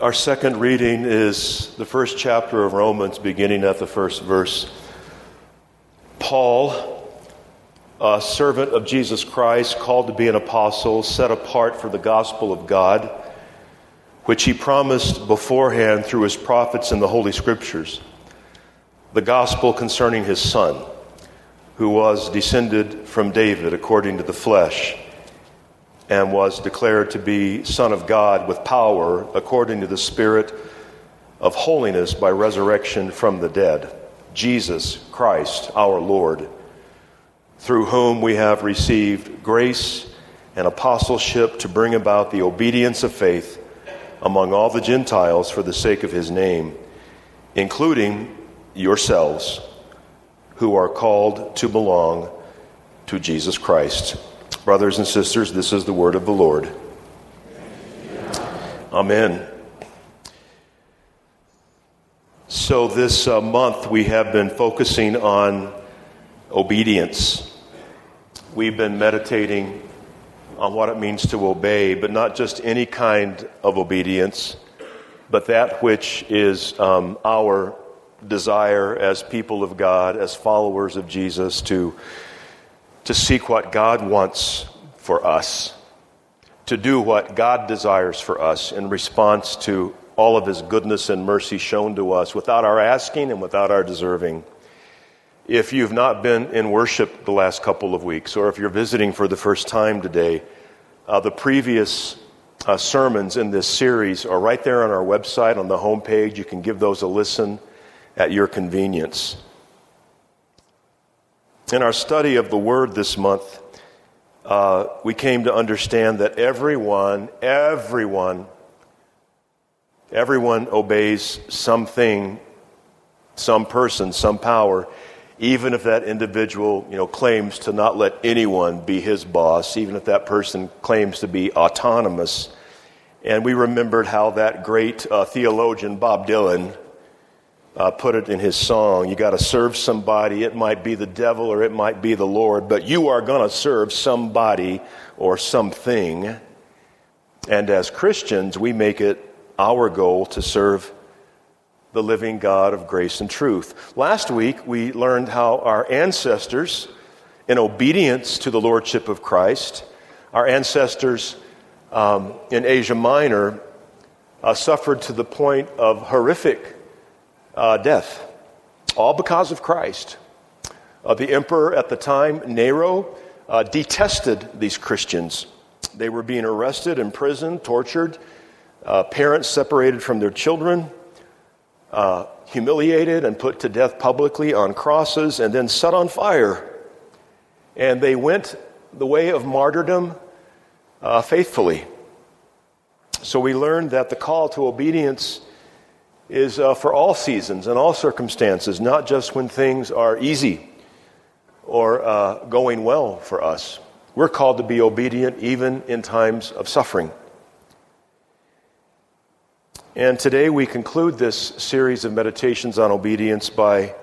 Our second reading is the first chapter of Romans, beginning at the first verse. Paul, a servant of Jesus Christ, called to be an apostle, set apart for the gospel of God, which he promised beforehand through his prophets in the Holy Scriptures, the gospel concerning his Son, who was descended from David according to the flesh and was declared to be Son of God with power according to the Spirit of holiness by resurrection from the dead, Jesus Christ our Lord, through whom we have received grace and apostleship to bring about the obedience of faith among all the Gentiles for the sake of his name, including yourselves, who are called to belong to Jesus Christ. Brothers and sisters, this is the word of the Lord. Amen. So, this uh, month we have been focusing on obedience. We've been meditating on what it means to obey, but not just any kind of obedience, but that which is um, our desire as people of God, as followers of Jesus, to to seek what God wants for us, to do what God desires for us in response to all of His goodness and mercy shown to us without our asking and without our deserving. If you've not been in worship the last couple of weeks, or if you're visiting for the first time today, uh, the previous uh, sermons in this series are right there on our website on the homepage. You can give those a listen at your convenience. In our study of the Word this month, uh, we came to understand that everyone, everyone, everyone obeys something, some person, some power, even if that individual, you know, claims to not let anyone be his boss, even if that person claims to be autonomous. And we remembered how that great uh, theologian Bob Dylan uh, put it in his song. You got to serve somebody. It might be the devil or it might be the Lord, but you are going to serve somebody or something. And as Christians, we make it our goal to serve the living God of grace and truth. Last week, we learned how our ancestors, in obedience to the Lordship of Christ, our ancestors um, in Asia Minor uh, suffered to the point of horrific uh, death, all because of Christ. Uh, the emperor at the time, Nero, uh, detested these Christians. They were being arrested, imprisoned, tortured, uh, parents separated from their children, uh, humiliated and put to death publicly on crosses, and then set on fire. And they went the way of martyrdom uh, faithfully. So we learned that the call to obedience is uh, for all seasons and all circumstances, not just when things are easy or uh, going well for us. We're called to be obedient even in times of suffering. And today we conclude this series of meditations on obedience by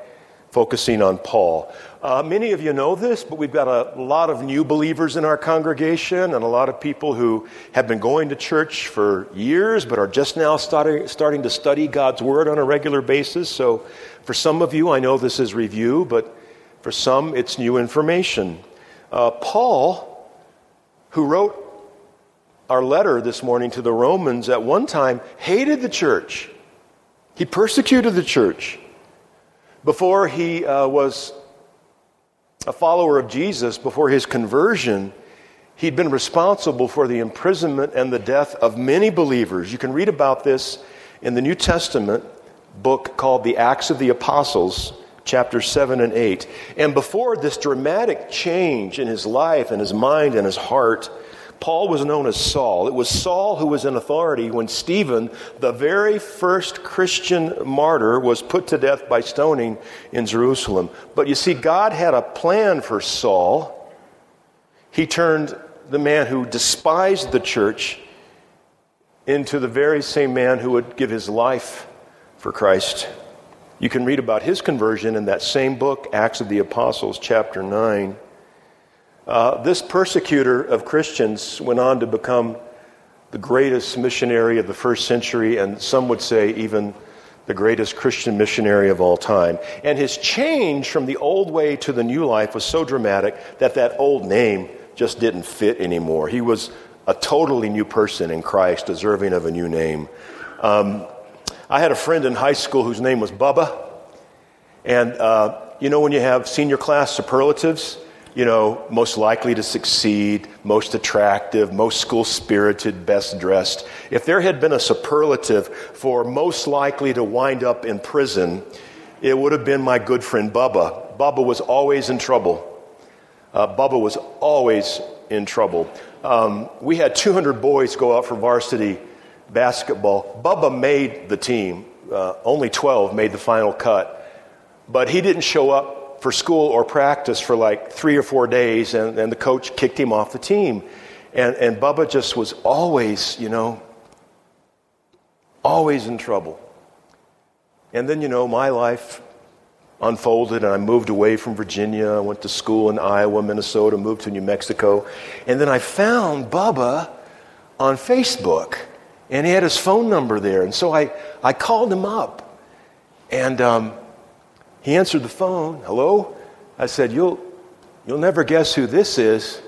focusing on Paul. Uh, many of you know this, but we've got a lot of new believers in our congregation and a lot of people who have been going to church for years but are just now starting, starting to study God's Word on a regular basis. So for some of you, I know this is review, but for some, it's new information. Uh, Paul, who wrote our letter this morning to the Romans, at one time hated the church. He persecuted the church. Before he uh, was a follower of Jesus, before his conversion, he'd been responsible for the imprisonment and the death of many believers. You can read about this in the New Testament book called The Acts of the Apostles, chapters 7 and 8. And before this dramatic change in his life and his mind and his heart, Paul was known as Saul. It was Saul who was in authority when Stephen, the very first Christian martyr, was put to death by stoning in Jerusalem. But you see, God had a plan for Saul. He turned the man who despised the church into the very same man who would give his life for Christ. You can read about his conversion in that same book, Acts of the Apostles, chapter 9. Uh, this persecutor of Christians went on to become the greatest missionary of the first century, and some would say even the greatest Christian missionary of all time. And his change from the old way to the new life was so dramatic that that old name just didn't fit anymore. He was a totally new person in Christ, deserving of a new name. Um, I had a friend in high school whose name was Bubba. And uh, you know, when you have senior class superlatives, you know, most likely to succeed, most attractive, most school spirited, best dressed. If there had been a superlative for most likely to wind up in prison, it would have been my good friend Bubba. Bubba was always in trouble. Uh, Bubba was always in trouble. Um, we had 200 boys go out for varsity basketball. Bubba made the team. Uh, only 12 made the final cut. But he didn't show up for school or practice for like three or four days, and, and the coach kicked him off the team. And, and Bubba just was always, you know, always in trouble. And then, you know, my life unfolded, and I moved away from Virginia. I went to school in Iowa, Minnesota, moved to New Mexico. And then I found Bubba on Facebook, and he had his phone number there. And so I, I called him up. And um, he answered the phone. Hello? I said, You'll, you'll never guess who this is.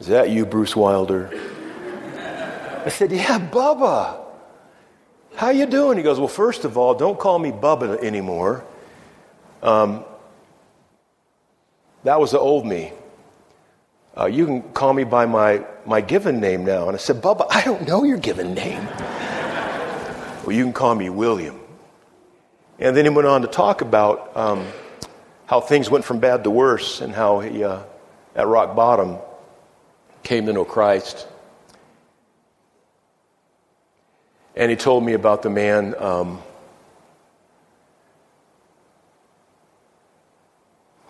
Is that you, Bruce Wilder? I said, Yeah, Bubba. How you doing? He goes, Well, first of all, don't call me Bubba anymore. Um, that was the old me. Uh, you can call me by my, my given name now. And I said, Bubba, I don't know your given name. well, you can call me William. And then he went on to talk about um, how things went from bad to worse and how he, uh, at rock bottom, came to know Christ. And he told me about the man um,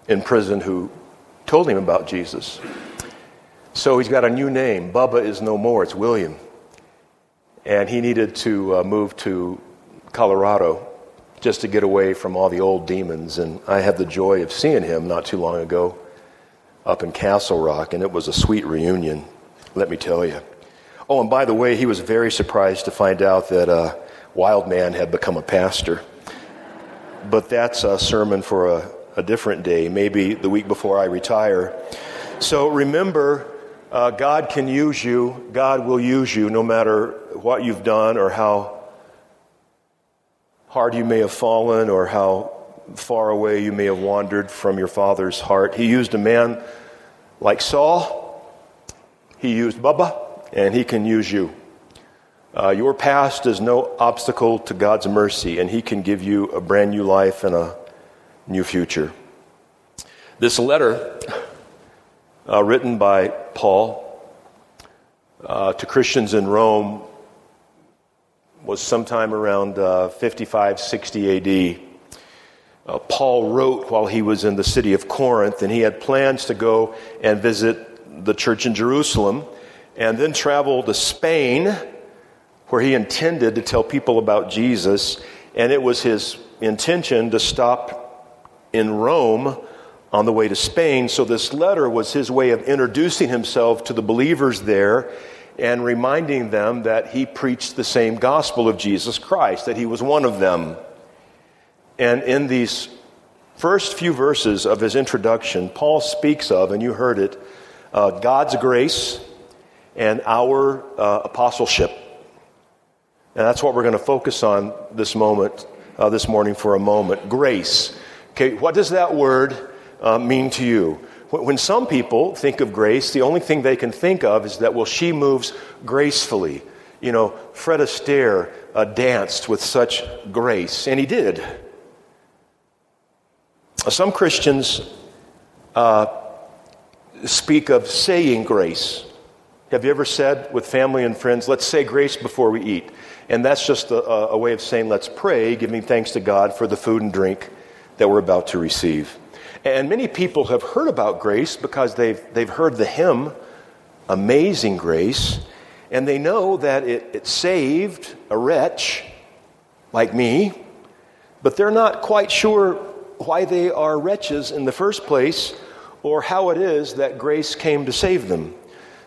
in prison who told him about Jesus. So he's got a new name. Bubba is no more, it's William. And he needed to uh, move to Colorado just to get away from all the old demons. And I had the joy of seeing him not too long ago up in Castle Rock, and it was a sweet reunion, let me tell you. Oh, and by the way, he was very surprised to find out that uh, Wildman had become a pastor. But that's a sermon for a, a different day, maybe the week before I retire. So remember, uh, God can use you, God will use you no matter what you've done or how hard you may have fallen or how far away you may have wandered from your father's heart. He used a man like Saul, he used Bubba, and he can use you. Uh, your past is no obstacle to God's mercy, and he can give you a brand new life and a new future. This letter, uh, written by Paul uh, to Christians in Rome, was sometime around uh, 55, 60 AD. Uh, Paul wrote while he was in the city of Corinth, and he had plans to go and visit the church in Jerusalem and then travel to Spain, where he intended to tell people about Jesus. And it was his intention to stop in Rome on the way to Spain. So, this letter was his way of introducing himself to the believers there and reminding them that he preached the same gospel of Jesus Christ, that he was one of them. And in these first few verses of his introduction, Paul speaks of, and you heard it, uh, God's grace and our uh, apostleship. And that's what we're going to focus on this moment, uh, this morning for a moment. Grace. Okay, what does that word uh, mean to you? When some people think of grace, the only thing they can think of is that, well, she moves gracefully. You know, Fred Astaire uh, danced with such grace, and he did. Some Christians uh, speak of saying grace. Have you ever said with family and friends, let's say grace before we eat? And that's just a, a way of saying, let's pray, giving thanks to God for the food and drink that we're about to receive. And many people have heard about grace because they've, they've heard the hymn, Amazing Grace, and they know that it, it saved a wretch like me, but they're not quite sure why they are wretches in the first place or how it is that grace came to save them.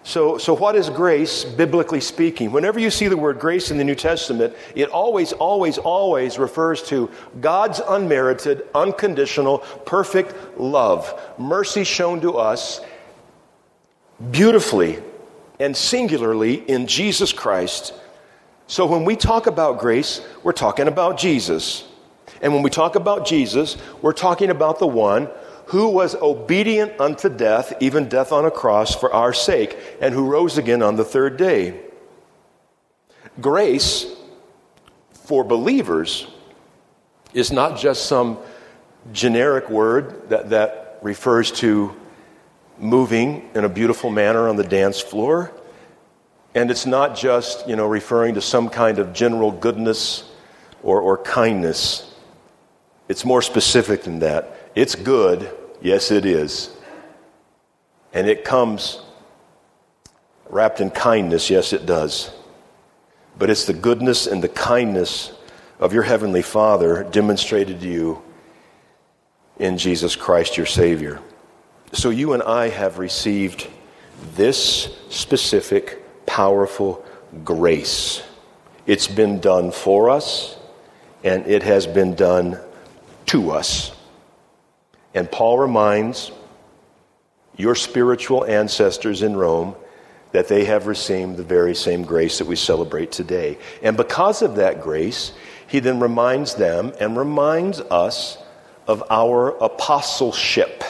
So, so what is grace, biblically speaking? Whenever you see the word grace in the New Testament, it always, always, always refers to God's unmerited, unconditional, perfect love, mercy shown to us beautifully and singularly in Jesus Christ. So when we talk about grace, we're talking about Jesus. And when we talk about Jesus, we're talking about the one who was obedient unto death, even death on a cross for our sake, and who rose again on the third day. Grace for believers is not just some generic word that, that refers to moving in a beautiful manner on the dance floor. And it's not just, you know, referring to some kind of general goodness or, or kindness. It's more specific than that. It's good, yes, it is. And it comes wrapped in kindness, yes, it does. But it's the goodness and the kindness of your Heavenly Father demonstrated to you in Jesus Christ, your Savior. So you and I have received this specific, powerful grace. It's been done for us, and it has been done to us. And Paul reminds your spiritual ancestors in Rome that they have received the very same grace that we celebrate today. And because of that grace, he then reminds them and reminds us of our apostleship.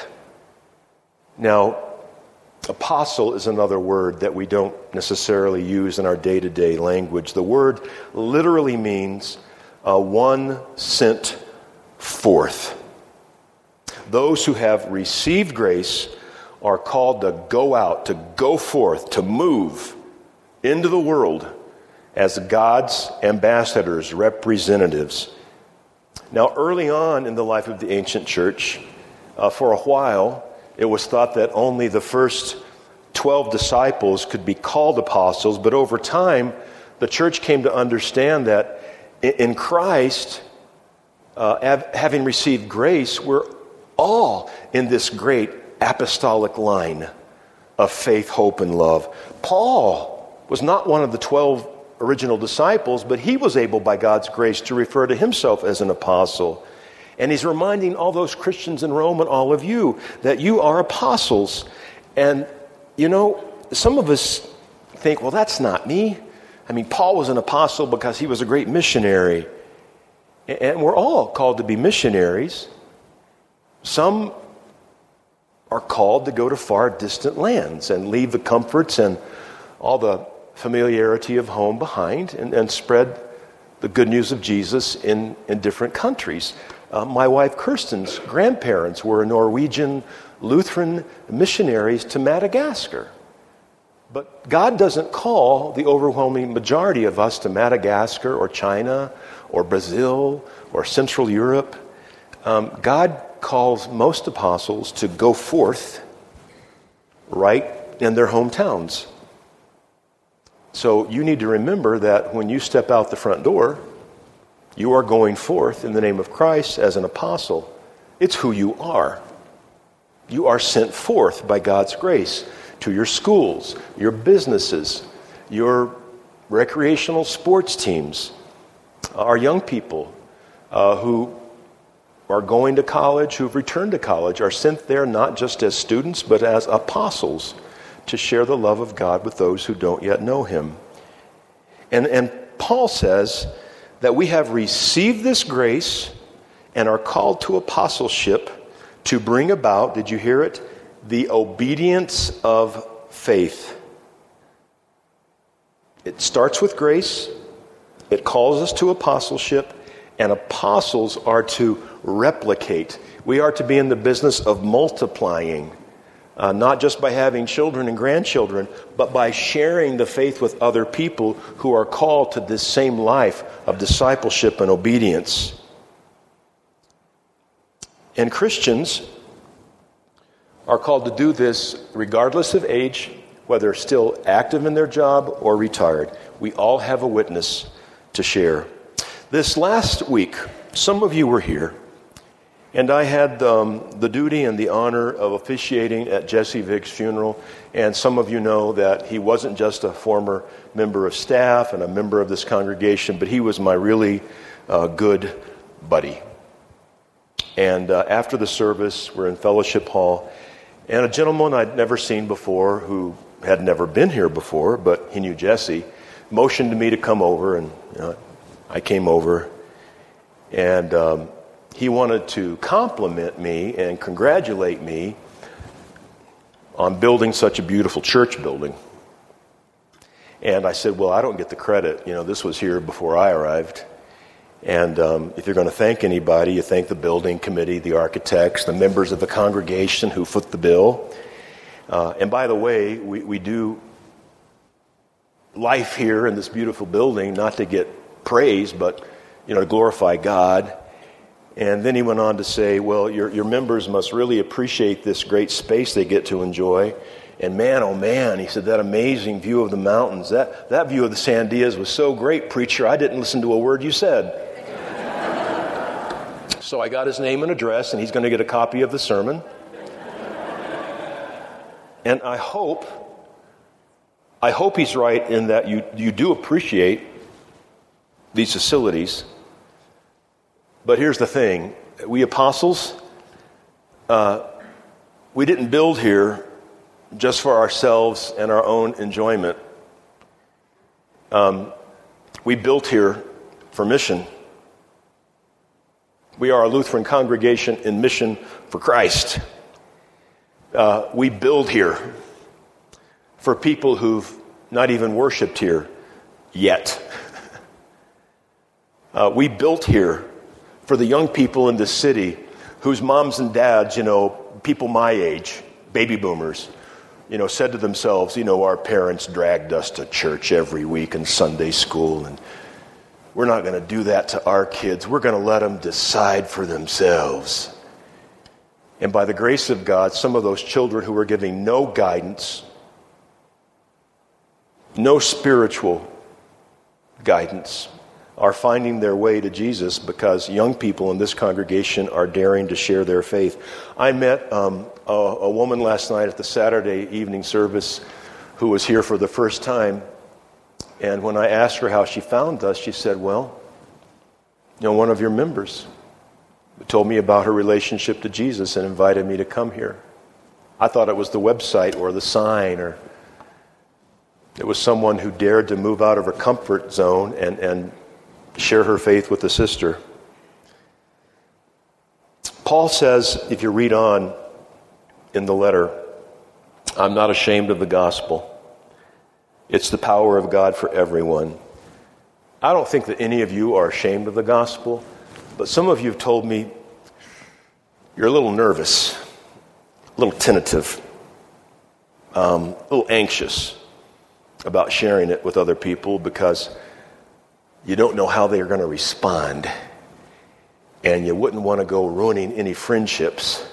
Now, apostle is another word that we don't necessarily use in our day to day language. The word literally means uh, one sent forth. Those who have received grace are called to go out, to go forth, to move into the world as God's ambassadors, representatives. Now, early on in the life of the ancient church, uh, for a while, it was thought that only the first 12 disciples could be called apostles, but over time, the church came to understand that in Christ, uh, having received grace, we're all in this great apostolic line of faith, hope, and love. Paul was not one of the 12 original disciples, but he was able, by God's grace, to refer to himself as an apostle. And he's reminding all those Christians in Rome and all of you that you are apostles. And, you know, some of us think, well, that's not me. I mean, Paul was an apostle because he was a great missionary. And we're all called to be missionaries. Some are called to go to far distant lands and leave the comforts and all the familiarity of home behind and, and spread the good news of Jesus in, in different countries. Uh, my wife Kirsten's grandparents were Norwegian Lutheran missionaries to Madagascar. But God doesn't call the overwhelming majority of us to Madagascar or China or Brazil or Central Europe. Um, God calls most apostles to go forth right in their hometowns. So you need to remember that when you step out the front door, you are going forth in the name of Christ as an apostle. It's who you are. You are sent forth by God's grace to your schools, your businesses, your recreational sports teams, our young people uh, who are going to college, who've returned to college, are sent there not just as students, but as apostles to share the love of God with those who don't yet know Him. And, and Paul says that we have received this grace and are called to apostleship to bring about, did you hear it? The obedience of faith. It starts with grace, it calls us to apostleship, and apostles are to replicate. We are to be in the business of multiplying, uh, not just by having children and grandchildren, but by sharing the faith with other people who are called to this same life of discipleship and obedience. And Christians are called to do this regardless of age, whether still active in their job or retired. We all have a witness to share. This last week, some of you were here And I had um, the duty and the honor of officiating at Jesse Vick's funeral. And some of you know that he wasn't just a former member of staff and a member of this congregation, but he was my really uh, good buddy. And uh, after the service, we're in Fellowship Hall, and a gentleman I'd never seen before who had never been here before, but he knew Jesse, motioned to me to come over, and know, I came over. And um, he wanted to compliment me and congratulate me on building such a beautiful church building. And I said, Well, I don't get the credit. You know, this was here before I arrived. And um, if you're going to thank anybody, you thank the building committee, the architects, the members of the congregation who foot the bill. Uh, and by the way, we, we do life here in this beautiful building not to get praise, but you know, to glorify God. And then he went on to say, Well, your, your members must really appreciate this great space they get to enjoy. And man, oh man, he said, that amazing view of the mountains, that, that view of the Sandias was so great, preacher, I didn't listen to a word you said. so I got his name and address, and he's going to get a copy of the sermon. And I hope, I hope he's right in that you, you do appreciate these facilities. But here's the thing we apostles, uh, we didn't build here just for ourselves and our own enjoyment. Um, we built here for mission. We are a Lutheran congregation in mission for Christ. Uh, we build here for people who've not even worshiped here yet. Uh, we built here for the young people in this city whose moms and dads, you know, people my age, baby boomers, you know, said to themselves, you know, our parents dragged us to church every week and Sunday school, and we're not going to do that to our kids. We're going to let them decide for themselves. And by the grace of God, some of those children who were giving no guidance, no spiritual guidance, are finding their way to Jesus because young people in this congregation are daring to share their faith. I met um, a, a woman last night at the Saturday evening service who was here for the first time. And when I asked her how she found us, she said, Well, you know, one of your members told me about her relationship to Jesus and invited me to come here. I thought it was the website or the sign or it was someone who dared to move out of her comfort zone and, and share her faith with a sister. Paul says, if you read on in the letter, I'm not ashamed of the gospel. It's the power of God for everyone. I don't think that any of you are ashamed of the gospel, but some of you have told me you're a little nervous, a little tentative, um, a little anxious about sharing it with other people because you don't know how they're going to respond. And you wouldn't want to go ruining any friendships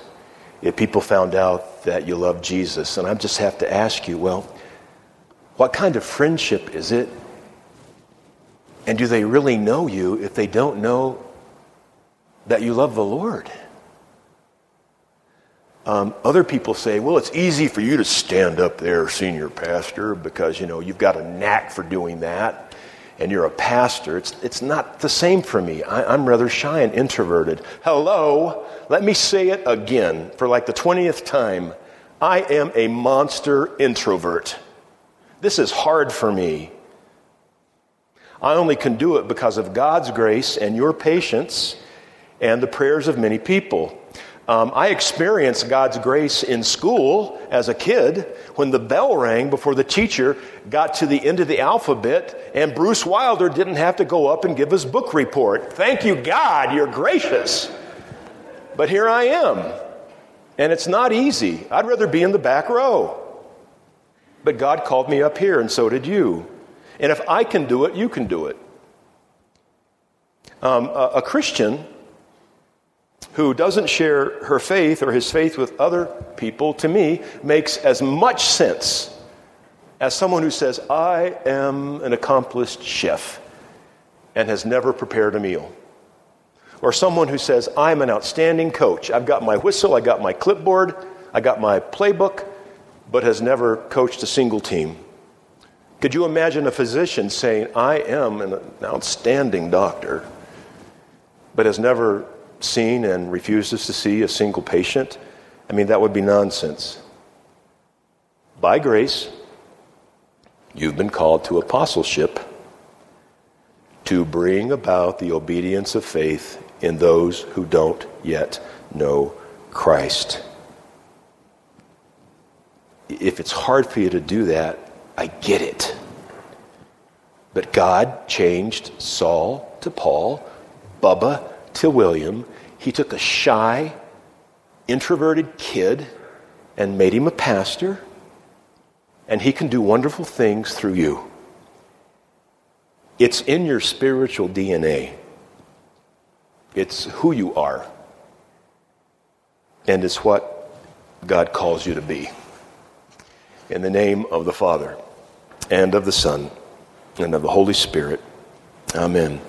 if people found out that you love Jesus. And I just have to ask you well, what kind of friendship is it? And do they really know you if they don't know that you love the Lord? Um, other people say, well, it's easy for you to stand up there, senior pastor, because, you know, you've got a knack for doing that and you're a pastor, it's, it's not the same for me. I, I'm rather shy and introverted. Hello, let me say it again for like the 20th time. I am a monster introvert. This is hard for me. I only can do it because of God's grace and your patience and the prayers of many people. Um, I experienced God's grace in school as a kid when the bell rang before the teacher got to the end of the alphabet and Bruce Wilder didn't have to go up and give his book report. Thank you, God, you're gracious. But here I am, and it's not easy. I'd rather be in the back row. But God called me up here, and so did you. And if I can do it, you can do it. Um, a, a Christian who doesn't share her faith or his faith with other people, to me, makes as much sense as someone who says, I am an accomplished chef and has never prepared a meal. Or someone who says, I'm an outstanding coach. I've got my whistle, I got my clipboard, I got my playbook, but has never coached a single team. Could you imagine a physician saying, I am an outstanding doctor, but has never seen and refuses to see a single patient? I mean, that would be nonsense. By grace, you've been called to apostleship to bring about the obedience of faith in those who don't yet know Christ. If it's hard for you to do that, I get it. But God changed Saul to Paul, Bubba to William. He took a shy, introverted kid and made him a pastor, and he can do wonderful things through you. It's in your spiritual DNA. It's who you are. And it's what God calls you to be. In the name of the Father and of the Son, and of the Holy Spirit. Amen.